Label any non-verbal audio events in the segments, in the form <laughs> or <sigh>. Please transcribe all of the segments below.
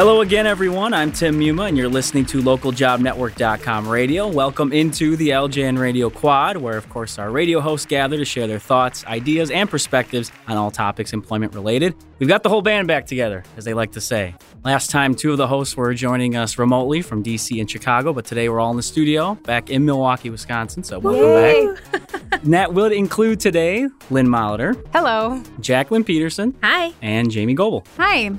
Hello again, everyone. I'm Tim Muma, and you're listening to localjobnetwork.com radio. Welcome into the LJN Radio Quad, where, of course, our radio hosts gather to share their thoughts, ideas, and perspectives on all topics employment related. We've got the whole band back together, as they like to say. Last time, two of the hosts were joining us remotely from DC and Chicago, but today we're all in the studio back in Milwaukee, Wisconsin. So, welcome Yay. back. And that will include today Lynn Molitor, Hello. Jacqueline Peterson, Hi. and Jamie Goebel. Hi.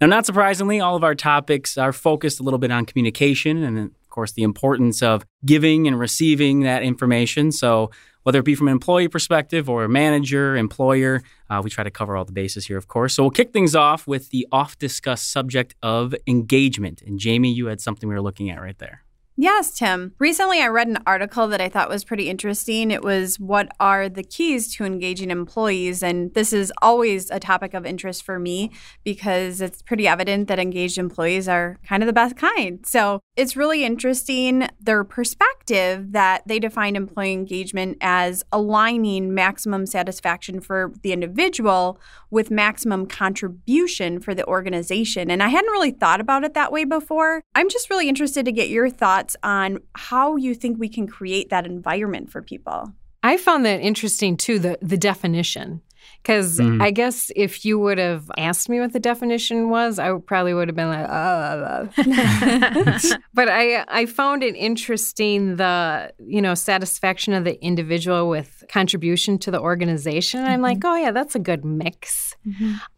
Now, not surprisingly, all of our topics are focused a little bit on communication and, of course, the importance of giving and receiving that information. So, whether it be from an employee perspective or a manager, employer, uh, we try to cover all the bases here, of course. So, we'll kick things off with the oft discussed subject of engagement. And, Jamie, you had something we were looking at right there. Yes, Tim. Recently, I read an article that I thought was pretty interesting. It was What are the keys to engaging employees? And this is always a topic of interest for me because it's pretty evident that engaged employees are kind of the best kind. So it's really interesting their perspective that they define employee engagement as aligning maximum satisfaction for the individual with maximum contribution for the organization. And I hadn't really thought about it that way before. I'm just really interested to get your thoughts on how you think we can create that environment for people. I found that interesting too, the, the definition. Because Mhm. I guess if you would have asked me what the definition was, I probably would have been like, oh. <laughs> but I, I found it interesting the, you know, satisfaction of the individual with contribution to the organization. And I'm like, oh, yeah, that's a good mix.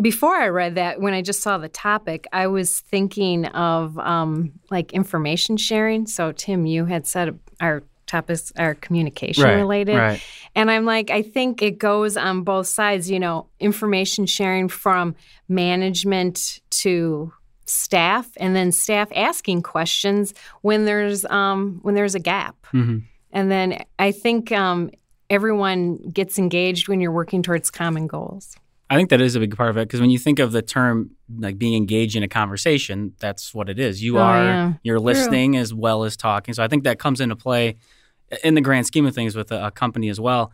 Before I read that, when I just saw the topic, I was thinking of um, like information sharing. So, Tim, you had said our topics are communication related. Right. And I'm like, I think it goes on both sides, you know, information sharing from management to staff and then staff asking questions when there's um, when there's a gap. Mhm. And then I think um, everyone gets engaged when you're working towards common goals. I think that is a big part of it because when you think of the term like being engaged in a conversation, that's what it is. You Oh, are yeah. you're listening as well as talking. So I think that comes into play in the grand scheme of things with a, a company as well.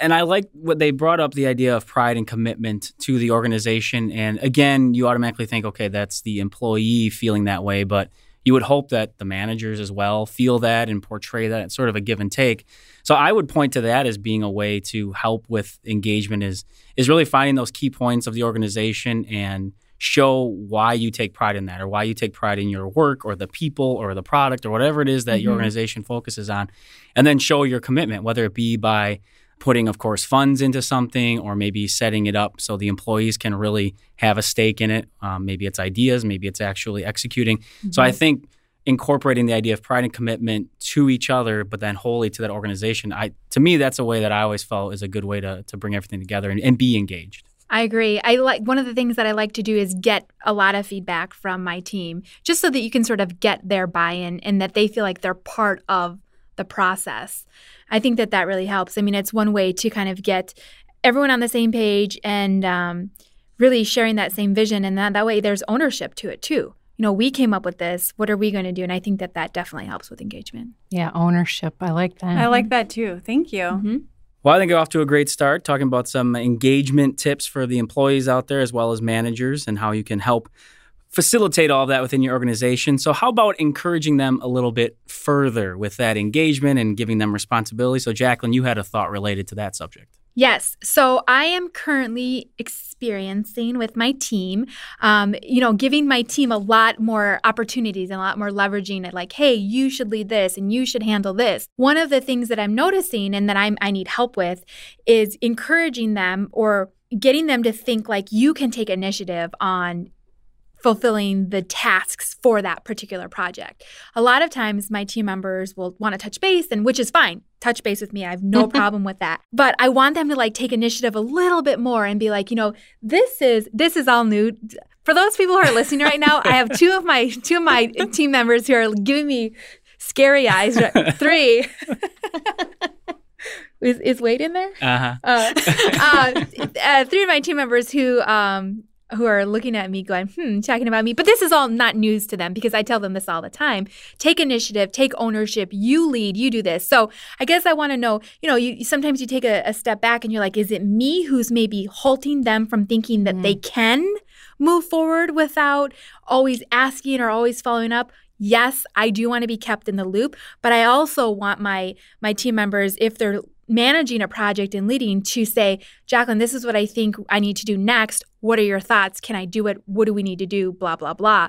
And I like what they brought up the idea of pride and commitment to the organization. And again, you automatically think, okay, that's the employee feeling that way, but you would hope that the managers as well feel that and portray that. It's sort of a give and take. So I would point to that as being a way to help with engagement is is really finding those key points of the organization and show why you take pride in that or why you take pride in your work or the people or the product or whatever it is that your organization focuses on and then show your commitment whether it be by putting of course funds into something or maybe setting it up so the employees can really have a stake in it. Um, maybe it's ideas maybe it's actually executing. So i think incorporating the idea of pride and commitment to each other but then wholly to that organization i to me that's a way that i always felt is a good way to, to bring everything together and, and be engaged I agree. I like one of the things that I like to do is get a lot of feedback from my team, just so that you can sort of get their buy-in and that they feel like they're part of the process. I think that that really helps. I mean, it's one way to kind of get everyone on the same page and um, really sharing that same vision, and that that way there's ownership to it too. You know, we came up with this. What are we going to do? And I think that that definitely helps with engagement. Yeah, ownership. I like that. I like that too. Thank you. Mm-hmm. Well, I think we're off to a great start talking about some engagement tips for the employees out there as well as managers and how you can help facilitate all that within your organization. So, how about encouraging them a little bit further with that engagement and giving them responsibility? So, Jacqueline, you had a thought related to that subject. Yes. So I am currently experiencing with my team, um, you know, giving my team a lot more opportunities and a lot more leveraging it. Like, hey, you should lead this and you should handle this. One of the things that I'm noticing and that I'm I need help with is encouraging them or getting them to think like you can take initiative on fulfilling the tasks for that particular project. A lot of times my team members will want to touch base and which is fine. Touch base with me. I have no <laughs> problem with that. But I want them to like take initiative a little bit more and be like, you know, this is this is all new. For those people who are listening right now, I have two of my two of my <laughs> team members who are giving me scary eyes. <laughs> Three. is, is Wade in there? Uh-huh. uh, uh, uh, three of my team members who um, who are looking at me going, hmm, talking about me. But this is all not news to them because I tell them this all the time. Take initiative, take ownership, you lead, you do this. So I guess I want to know, you know, you sometimes you take a, a step back and you're like, is it me who's maybe halting them from thinking that they can move forward without always asking or always following up yes i do want to be kept in the loop but i also want my my team members if they're managing a project and leading to say jacqueline this is what i think i need to do next. What are your thoughts? Can i do it? What do we need to do? Blah blah blah.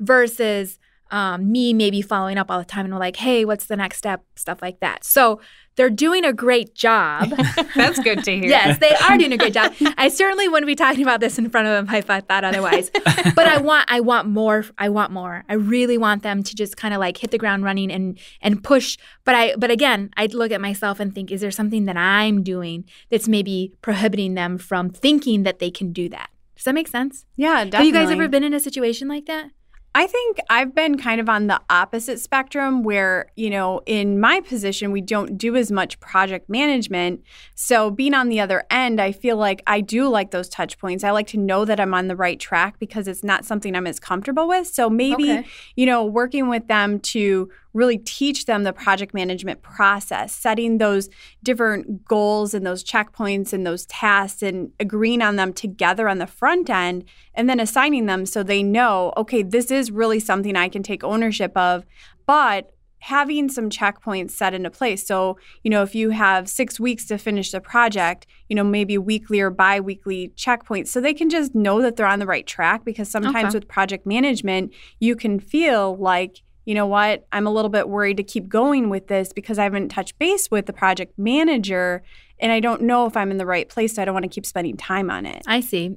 Versus um, me maybe following up all the time and like, hey, what's the next step? Stuff like that. So they're doing a great job. <laughs> That's good to hear. yes, they are doing a great job. I certainly wouldn't be talking about this in front of them if I thought otherwise. <laughs> but I want, I want more. I want more. I really want them to just kind of like hit the ground running and and push. But I, but again, I'd look at myself and think, is there something that I'm doing that's maybe prohibiting them from thinking that they can do that? Does that make sense? Yeah, definitely. Have you guys ever been in a situation like that? I think I've been kind of on the opposite spectrum where, you know, in my position, we don't do as much project management. So being on the other end, I feel like I do like those touch points. I like to know that I'm on the right track because it's not something I'm as comfortable with. So maybe, okay. you know, working with them to really teach them the project management process, setting those different goals and those checkpoints and those tasks and agreeing on them together on the front end and then assigning them so they know, okay, this is really something I can take ownership of, but having some checkpoints set into place. So, you know, if you have six weeks to finish the project, you know, maybe weekly or bi weekly checkpoints so they can just know that they're on the right track because sometimes okay. with project management, you can feel like you know what, I'm a little bit worried to keep going with this because I haven't touched base with the project manager and I don't know if I'm in the right place. So I don't want to keep spending time on it. I see.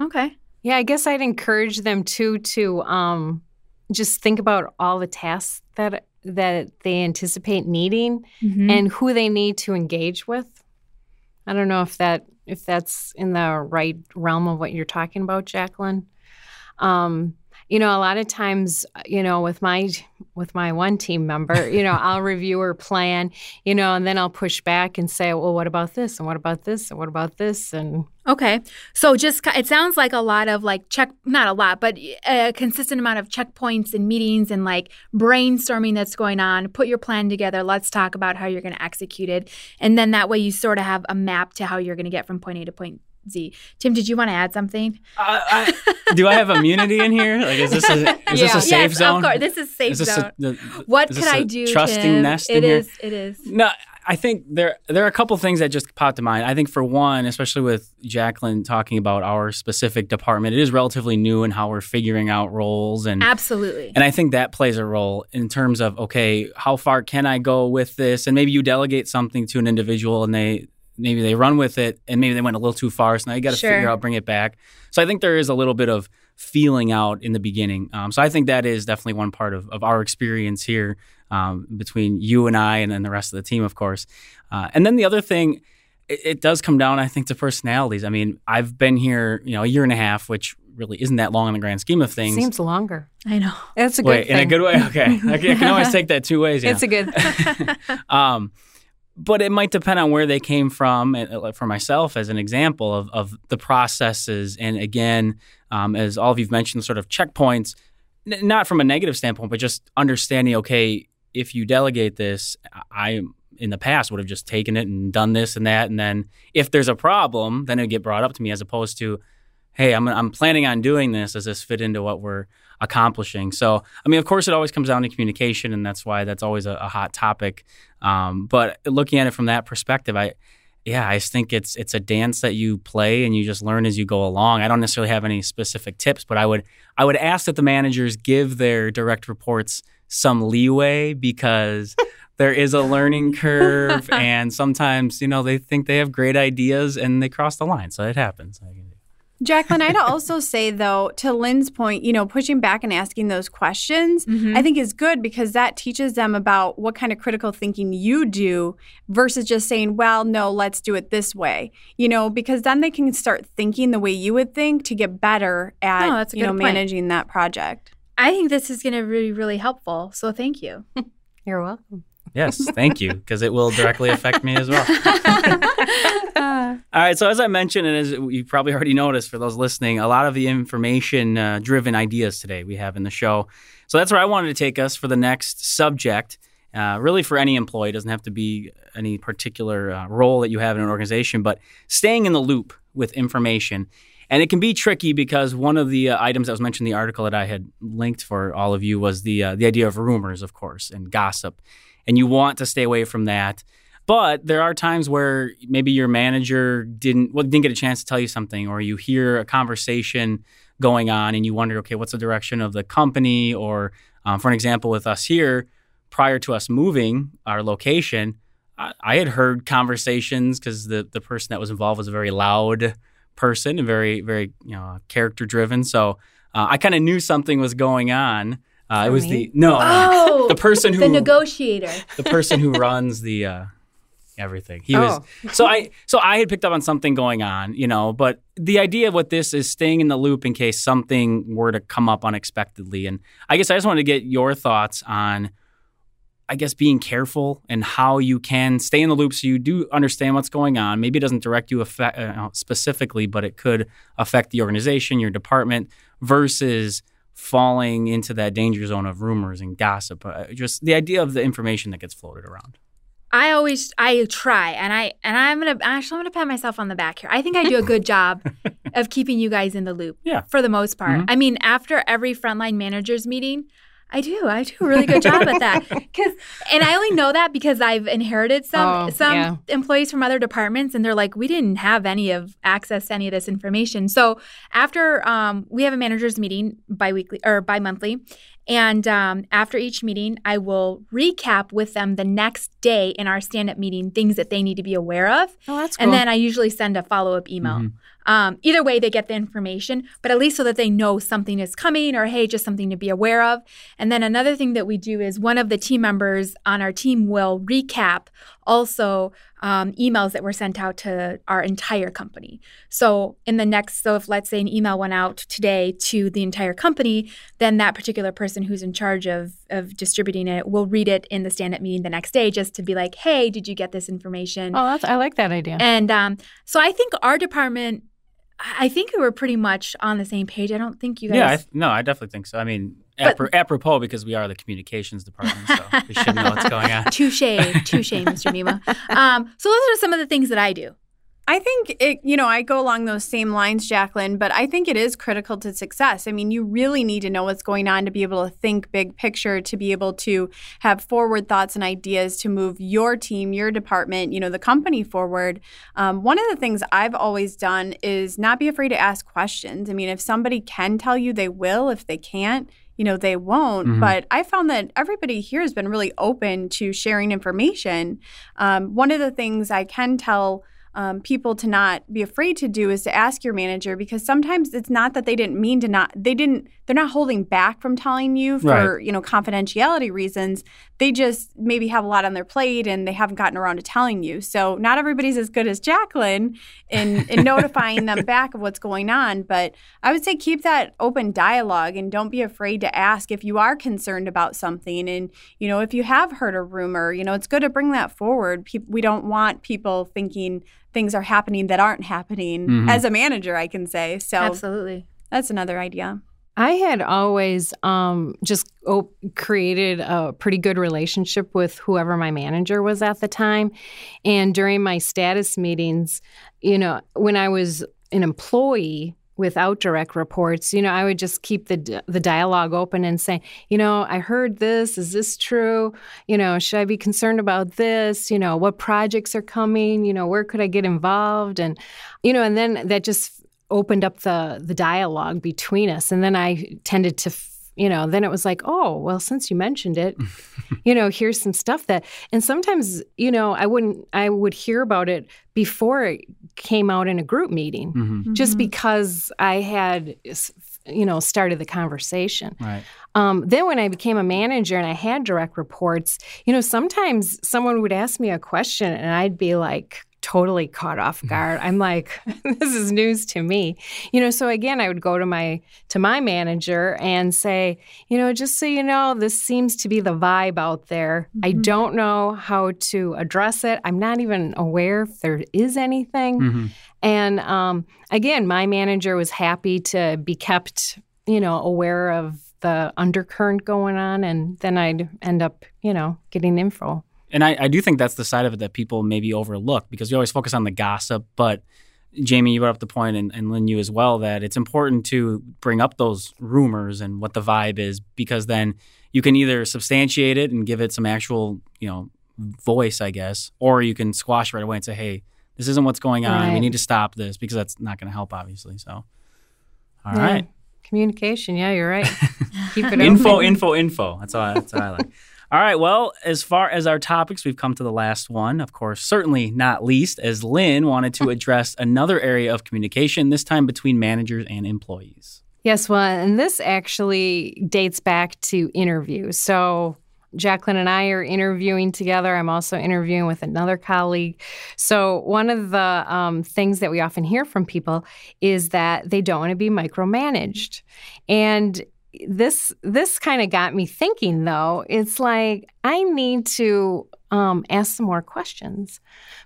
Okay. Yeah, I guess I'd encourage them too to um, just think about all the tasks that that they anticipate needing mm-hmm. and who they need to engage with. I don't know if that if that's in the right realm of what you're talking about, Jacqueline. Um, you know, a lot of times, uh, you know, with my with my one team member, you know, I'll <laughs> review her plan, you know, and then I'll push back and say, well, what about this and what about this and what about this and Okay. So just it sounds like a lot of like check not a lot, but uh, a consistent amount of checkpoints and meetings and like brainstorming that's going on. Put your plan together. Let's talk about how you're going to execute it. And then that way you sort of have a map to how you're going to get from point A to point Z. Tim, did you want to add something? Uh, I, do I have immunity in here? Like, is this a, <laughs> is yeah. this a safe yes, zone? Of course, this is safe is this zone. A, what could I do? Trusting Tim? nest. It is. It is. No, I think there there are a couple things that just popped to mind. I think for one, especially with Jacqueline talking about our specific department, it is relatively new in how we're figuring out roles and absolutely. And I think that plays a role in terms of okay, how far can I go with this? And maybe you delegate something to an individual and they maybe they run with it and maybe they went a little too far. So now you got to sure. figure out, bring it back. So I think there is a little bit of feeling out in the beginning. Um, so I think that is definitely one part of, of our experience here um, between you and I and then the rest of the team, of course. Uh, and then the other thing, it, it, does come down, I think, to personalities. I mean, I've been here, you know, a year and a half, which really isn't that long in the grand scheme of things. Seems longer. I know. That's a good Wait, thing. in a good way? Okay. I can, I can always <laughs> take that two ways. Yeah. It's a good <laughs> <laughs> um, but it might depend on where they came from. Uh, for myself, as an example of, of the processes, and again, um, as all of you've mentioned, sort of checkpoints, n- not from a negative standpoint, but just understanding. Okay, if you delegate this, I in the past would have just taken it and done this and that, and then if there's a problem, then it would get brought up to me as opposed to, hey, I'm I'm planning on doing this. Does this fit into what we're accomplishing. So, I mean, of course, it always comes down to communication, and that's why that's always a, a hot topic. Um, but looking at it from that perspective, I, yeah, I just think it's it's a dance that you play and you just learn as you go along. I don't necessarily have any specific tips, but I would I would ask that the managers give their direct reports some leeway because <laughs> there is a learning curve, <laughs> and sometimes you know they think they have great ideas and they cross the line, so it happens. Jacqueline, I'd also <laughs> say though, to Lynn's point, you know, pushing back and asking those questions, mm-hmm. I think is good because that teaches them about what kind of critical thinking you do versus just saying, well, no, let's do it this way. You know, because then they can start thinking the way you would think to get better at, oh, you know, point. managing that project. I think this is going to be really helpful. So thank you. <laughs> You're welcome. Yes, thank you, because it will directly affect me as well. <laughs> All right, so as I mentioned, and as you probably already noticed for those listening, a lot of the information uh, driven ideas today we have in the show. So that's where I wanted to take us for the next subject. Uh, really, for any employee, it doesn't have to be any particular uh, role that you have in an organization, but staying in the loop with information. And it can be tricky because one of the uh, items that was mentioned in the article that I had linked for all of you was the uh, the idea of rumors, of course, and gossip. And you want to stay away from that. But there are times where maybe your manager didn't well didn't get a chance to tell you something, or you hear a conversation going on and you wonder, okay, what's the direction of the company? Or um, for an example, with us here, prior to us moving our location, I, I had heard conversations because the the person that was involved was a very loud person and very very you know character driven. So uh, I kind of knew something was going on. Uh, it was me? the no Oh, the person who the negotiator. the person who runs the uh, everything. He Oh. was so I so I had picked up on something going on, you know. But the idea of what this is staying in the loop in case something were to come up unexpectedly. And I guess I just wanted to get your thoughts on. I guess being careful and how you can stay in the loop so you do understand what's going on. Maybe it doesn't direct you effect, uh, specifically, but it could affect the organization, your department, versus falling into that danger zone of rumors and gossip. Uh, just the idea of the information that gets floated around. I always I try and I and I'm gonna actually I'm gonna pat myself on the back here. I think I do a good job <laughs> of keeping you guys in the loop. Yeah. For the most part. Mhm. I mean, after every frontline managers meeting, I do. I do a really good job at that. <laughs> Cause and I only know that because I've inherited some Oh, some yeah. employees from other departments and they're like, we didn't have any of access to any of this information. So after um, we have a managers meeting biweekly or bi-monthly and um, after each meeting, I will recap with them the next day in our stand up meeting things that they need to be aware of. Oh, that's cool. And then I usually send a follow up email. Mhm. Um, either way, they get the information, but at least so that they know something is coming or, hey, just something to be aware of. And then another thing that we do is one of the team members on our team will recap also um, emails that were sent out to our entire company. So, in the next, so if let's say an email went out today to the entire company, then that particular person who's in charge of, of distributing it will read it in the stand up meeting the next day just to be like, hey, did you get this information? oh, that's, I like that idea. And um, so I think our department, I think we were pretty much on the same page. I don't think you guys. Yeah, I th- no, I definitely think so. I mean, But- apro- apropos because we are the communications department, so we should know what's going on. <laughs> Touche, touche, Mr. Muma. <laughs> Um, so those are some of the things that I do. I think it, you know, I go along those same lines, Jacqueline, but I think it is critical to success. I mean, you really need to know what's going on to be able to think big picture, to be able to have forward thoughts and ideas to move your team, your department, you know, the company forward. Um, one of the things I've always done is not be afraid to ask questions. I mean, if somebody can tell you, they will. If they can't, you know, they won't. Mhm. But I found that everybody here has been really open to sharing information. Um, one of the things I can tell um, people to not be afraid to do is to ask your manager because sometimes it's not that they didn't mean to not they didn't they're not holding back from telling you for you know confidentiality reasons. They just maybe have a lot on their plate and they haven't gotten around to telling you. So not everybody's as good as jacqueline in, in <laughs> notifying them back of what's going on. But i would say keep that open dialogue and don't be afraid to ask if you are concerned about something. And you know if you have heard a rumor you know it's good to bring that forward. Pe- we don't want people thinking things are happening that aren't happening. Mhm. as a manager i can say. So Absolutely. that's another idea I had always um, just o- created a pretty good relationship with whoever my manager was at the time. And during my status meetings, you know, when I was an employee without direct reports, you know, I would just keep the the dialogue open and say, you know, I heard this. Is this true? You know, should I be concerned about this? You know, what projects are coming? You know, where could I get involved? And you know, and then that just opened up the the dialogue between us. And then i tended to you know then it was like oh well since you mentioned it <laughs> you know here's some stuff that and sometimes you know i wouldn't i would hear about it before it came out in a group meeting hmm just because i had you know started the conversation. Right. um, then when I became a manager and I had direct reports, you know, sometimes someone would ask me a question and I'd be like totally caught off guard. I'm like, <laughs> this is news to me. You know, so again, I would go to my to my manager and say, you know, just so you know, this seems to be the vibe out there. I Mhm. don't know how to address it. I'm not even aware if there is anything. hmm And um, again, my manager was happy to be kept, you know, aware of the undercurrent going on, and then I'd end up, you know, getting info. And I, I do think that's the side of it that people maybe overlook because we always focus on the gossip, but Jamie, you brought up the point, and, and Lynn, you as well, that it's important to bring up those rumors and what the vibe is, because then you can either substantiate it and give it some actual, you know, voice, I guess, or you can squash right away and say, "Hey, this isn't what's going on. Right. We need to stop this," because that's not going to help, obviously. So, all Yeah. right, Communication. Yeah, you're right. <laughs> Keep it info, info, info. That's all. I, that's all I like. <laughs> All right. Well, as far as our topics, we've come to the last one. Of course, certainly not least, as Lynn wanted to <laughs> address another area of communication, this time between managers and employees. Yes, well, and this actually dates back to interviews. So Jacqueline and I are interviewing together. I'm also interviewing with another colleague. So one of the um, things that we often hear from people is that they don't want to be micromanaged, and this this kind of got me thinking. Though it's like I need to um, ask some more questions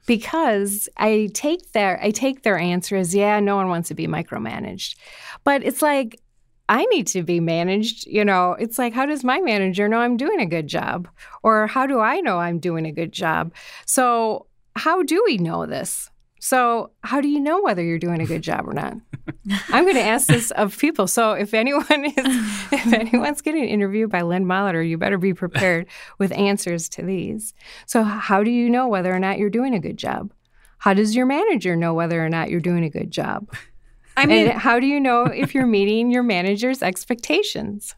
because I take their I take their answer as yeah, no one wants to be micromanaged. But it's like, I need to be managed. You know, it's like, how does my manager know I'm doing a good job? Or how do I know I'm doing a good job? So, how do we know this? So, how do you know whether you're doing a good job or not? <laughs> I'm going to ask this of people. So, if anyone is, <laughs> if anyone's getting interviewed by Lynn Molitor, you better be prepared with answers to these. So, how do you know whether or not you're doing a good job? How does your manager know whether or not you're doing a good job? I mean, and how do you know if you're meeting your manager's expectations?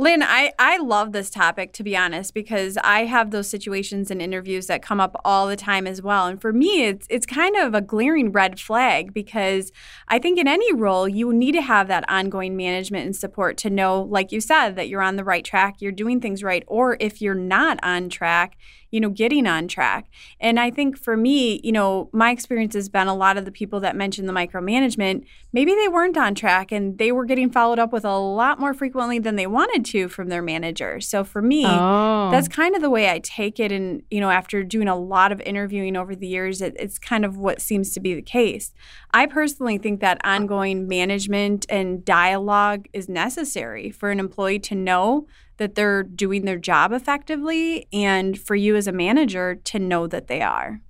Lynn, I, I love this topic, to be honest, because I have those situations and interviews that come up all the time as well. And for me, it's, it's kind of a glaring red flag because I think in any role, you need to have that ongoing management and support to know, like you said, that you're on the right track, you're doing things right, or if you're not on track, you know, getting on track. And I think for me, you know, my experience has been a lot of the people that mentioned the micromanagement, maybe they weren't on track and they were getting followed up with a lot more frequently than they wanted to from their manager. So for me, Oh, that's kind of the way I take it. And, you know, after doing a lot of interviewing over the years, it, it's kind of what seems to be the case. I personally think that ongoing management and dialogue is necessary for an employee to know that they're doing their job effectively and for you as a manager to know that they are.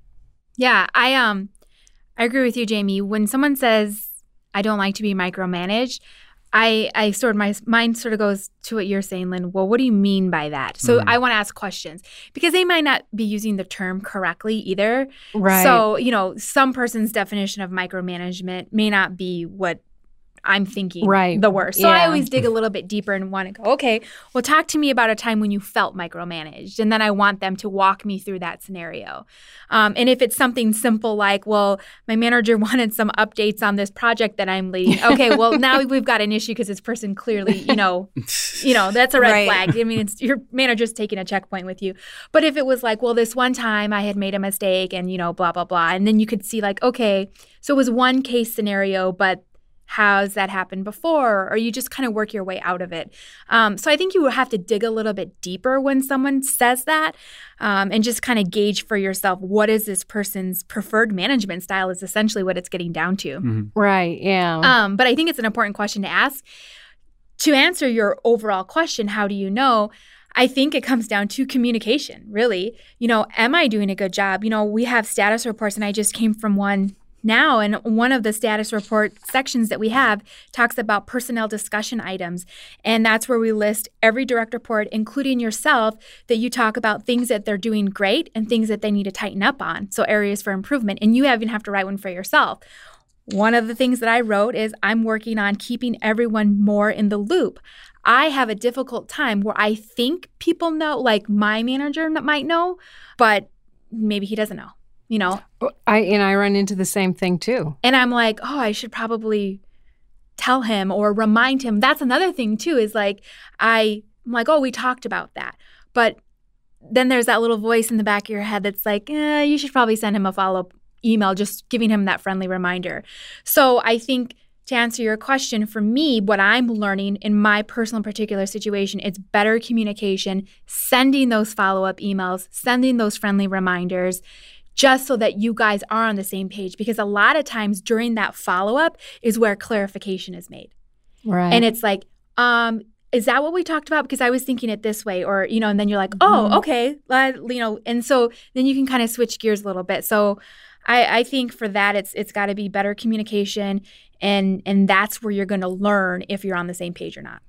Yeah, I um I agree with you, Jamie. When someone says I don't like to be micromanaged, I I sort of my mind sort of goes to what you're saying, Lynn. Well, what do you mean by that? So Mhm. I want to ask questions because they might not be using the term correctly either. right. So, you know, some person's definition of micromanagement may not be what I'm thinking Right. the worst. So I always dig a little bit deeper and want to go, okay, well, talk to me about a time when you felt micromanaged. And then I want them to walk me through that scenario. Um, and if it's something simple like, well, my manager <laughs> wanted some updates on this project that I'm leading. Okay, well, now <laughs> we've got an issue because this person clearly, you know, <laughs> you know, that's a red Right. flag. I mean, it's your manager's taking a checkpoint with you. But if it was like, well, this one time I had made a mistake and, you know, blah, blah, blah. And then you could see, like, okay, so it was one case scenario, but has that happened before? Or you just kind of work your way out of it. Um, so I think you would have to dig a little bit deeper when someone says that um, and just kind of gauge for yourself what is this person's preferred management style, is essentially what it's getting down to. Mhm. right. Yeah. Um, but I think it's an important question to ask. To answer your overall question, how do you know? I think it comes down to communication, really. You know, am I doing a good job? You know, we have status reports, and I just came from one now. in one of the status report sections that we have talks about personnel discussion items. And that's where we list every direct report, including yourself, that you talk about things that they're doing great and things that they need to tighten up on. So areas for improvement. And you even have to write one for yourself. One of the things that I wrote is I'm working on keeping everyone more in the loop. I have a difficult time where I think people know, like my manager might know, but maybe he doesn't know, you know? I and I run into the same thing too. And I'm like, oh, I should probably tell him or remind him. That's another thing too, is like I I'm like, oh, we talked about that. But then there's that little voice in the back of your head that's like, eh, you should probably send him a follow-up email, just giving him that friendly reminder. So I think to answer your question, for me, what I'm learning in my personal particular situation, it's better communication, sending those follow-up emails, sending those friendly reminders just so that you guys are on the same page because a lot of times during that follow-up is where clarification is made Right. and it's like um is that what we talked about because i was thinking it this way or you know and then you're like oh Mhm. okay you know and so then you can kind of switch gears a little bit so I, I think for that it's it's got to be better communication and and that's where you're going to learn if you're on the same page or not.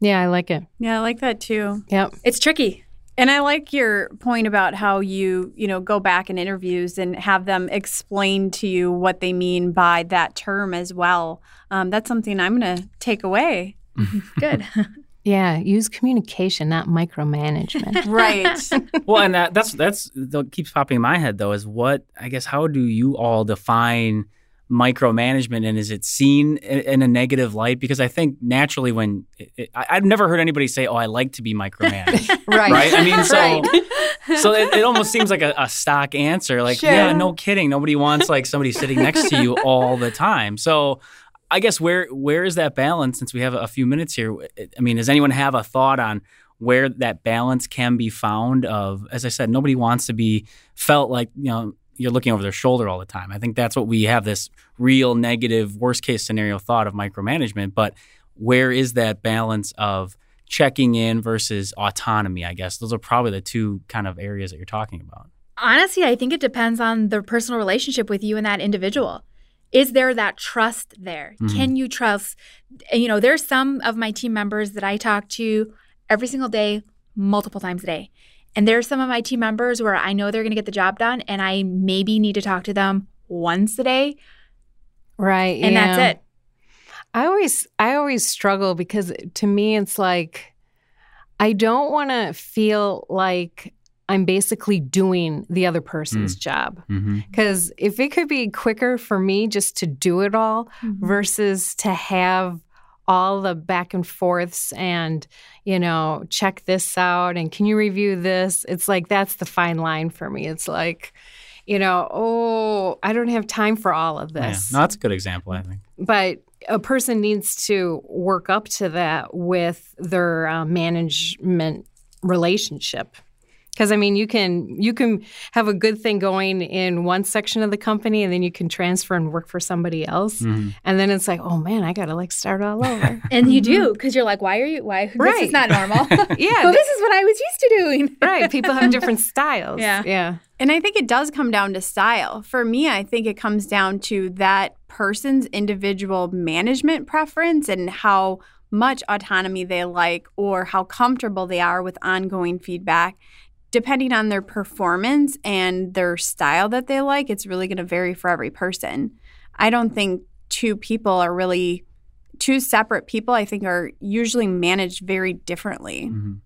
Yeah, I like it. Yeah, I like that too. Yep. It's tricky. And I like your point about how you, you know, go back in interviews and have them explain to you what they mean by that term as well. Um, that's something I'm going to take away. <laughs> Good. Yeah, use communication, not micromanagement. <laughs> Right. <laughs> well, and that, that's that's that keeps popping in my head though is what I guess how do you all define micromanagement and is it seen in, a negative light? Because I think naturally when it, it, I, I've never heard anybody say, "Oh, I like to be micromanaged." <laughs> right. right? I mean, <laughs> so Right. so it, it almost seems like a, a stock answer. Like, Sure. yeah, no kidding. Nobody wants like somebody sitting next to you all the time. So I guess where where is that balance? Since we have a few minutes here, I mean, does anyone have a thought on where that balance can be found? Of as I said, nobody wants to be felt like you know you're looking over their shoulder all the time. I think that's what we have this real negative worst case scenario thought of micromanagement. But where is that balance of checking in versus autonomy? I guess those are probably the two kind of areas that you're talking about. Honestly, I think it depends on the personal relationship with you and that individual. Is there that trust there? Mhm. Can you trust? You know, there's some of my team members that I talk to every single day, multiple times a day. And there's some of my team members where I know they're going to get the job done and I maybe need to talk to them once a day Right. and yeah. that's it. I always I always struggle because to me it's like I don't want to feel like I'm basically doing the other person's job. Mm-hmm. Cuz if it could be quicker for me just to do it all versus to have all the back and forths and you know check this out and can you review this it's like that's the fine line for me it's like you know oh i don't have time for all of Yeah. this No, that's a good example, I think. but a person needs to work up to that with their uh, management relationship because i mean you can you can have a good thing going in one section of the company and then you can transfer and work for somebody else Mhm. and then it's like oh man i gotta like start all over <laughs> And you do because you're like, why are you? Why? right. This is not normal. <laughs> yeah well, this is what I was used to doing. <laughs> right people have different styles Yeah. yeah And I think it does come down to style. For me, I think it comes down to that person's individual management preference and how much autonomy they like or how comfortable they are with ongoing feedback. Depending on their performance and their style that they like, it's really going to vary for every person. I don't think two people are really two separate people, I think, are usually managed very differently. Mhm.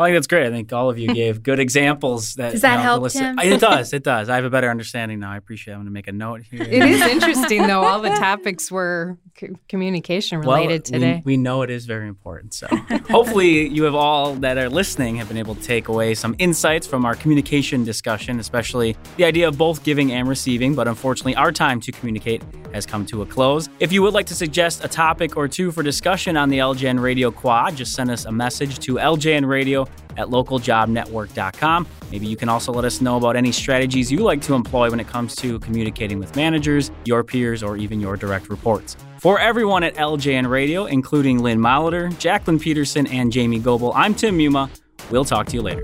I think that's great. I think all of you <laughs> gave good examples. That Does that you know, help, listen- Tim? It <laughs> does. It does. I have a better understanding now. I appreciate. it. I'm going to make a note here. it is <laughs> interesting though all the topics were c- communication related well, today We, we know it is very important. So hopefully you have all that are listening have been able to take away some insights from our communication discussion, especially the idea of both giving and receiving. But unfortunately, our time to communicate has come to a close. If you would like to suggest a topic or two for discussion on the LJN Radio Quad, just send us a message to ljnradio at localjobnetwork.com. Maybe you can also let us know about any strategies you like to employ when it comes to communicating with managers, your peers, or even your direct reports. For everyone at LJN Radio, including Lynn Molitor, Jacqueline Peterson, and Jamie Goebel, I'm Tim Muma. We'll talk to you later.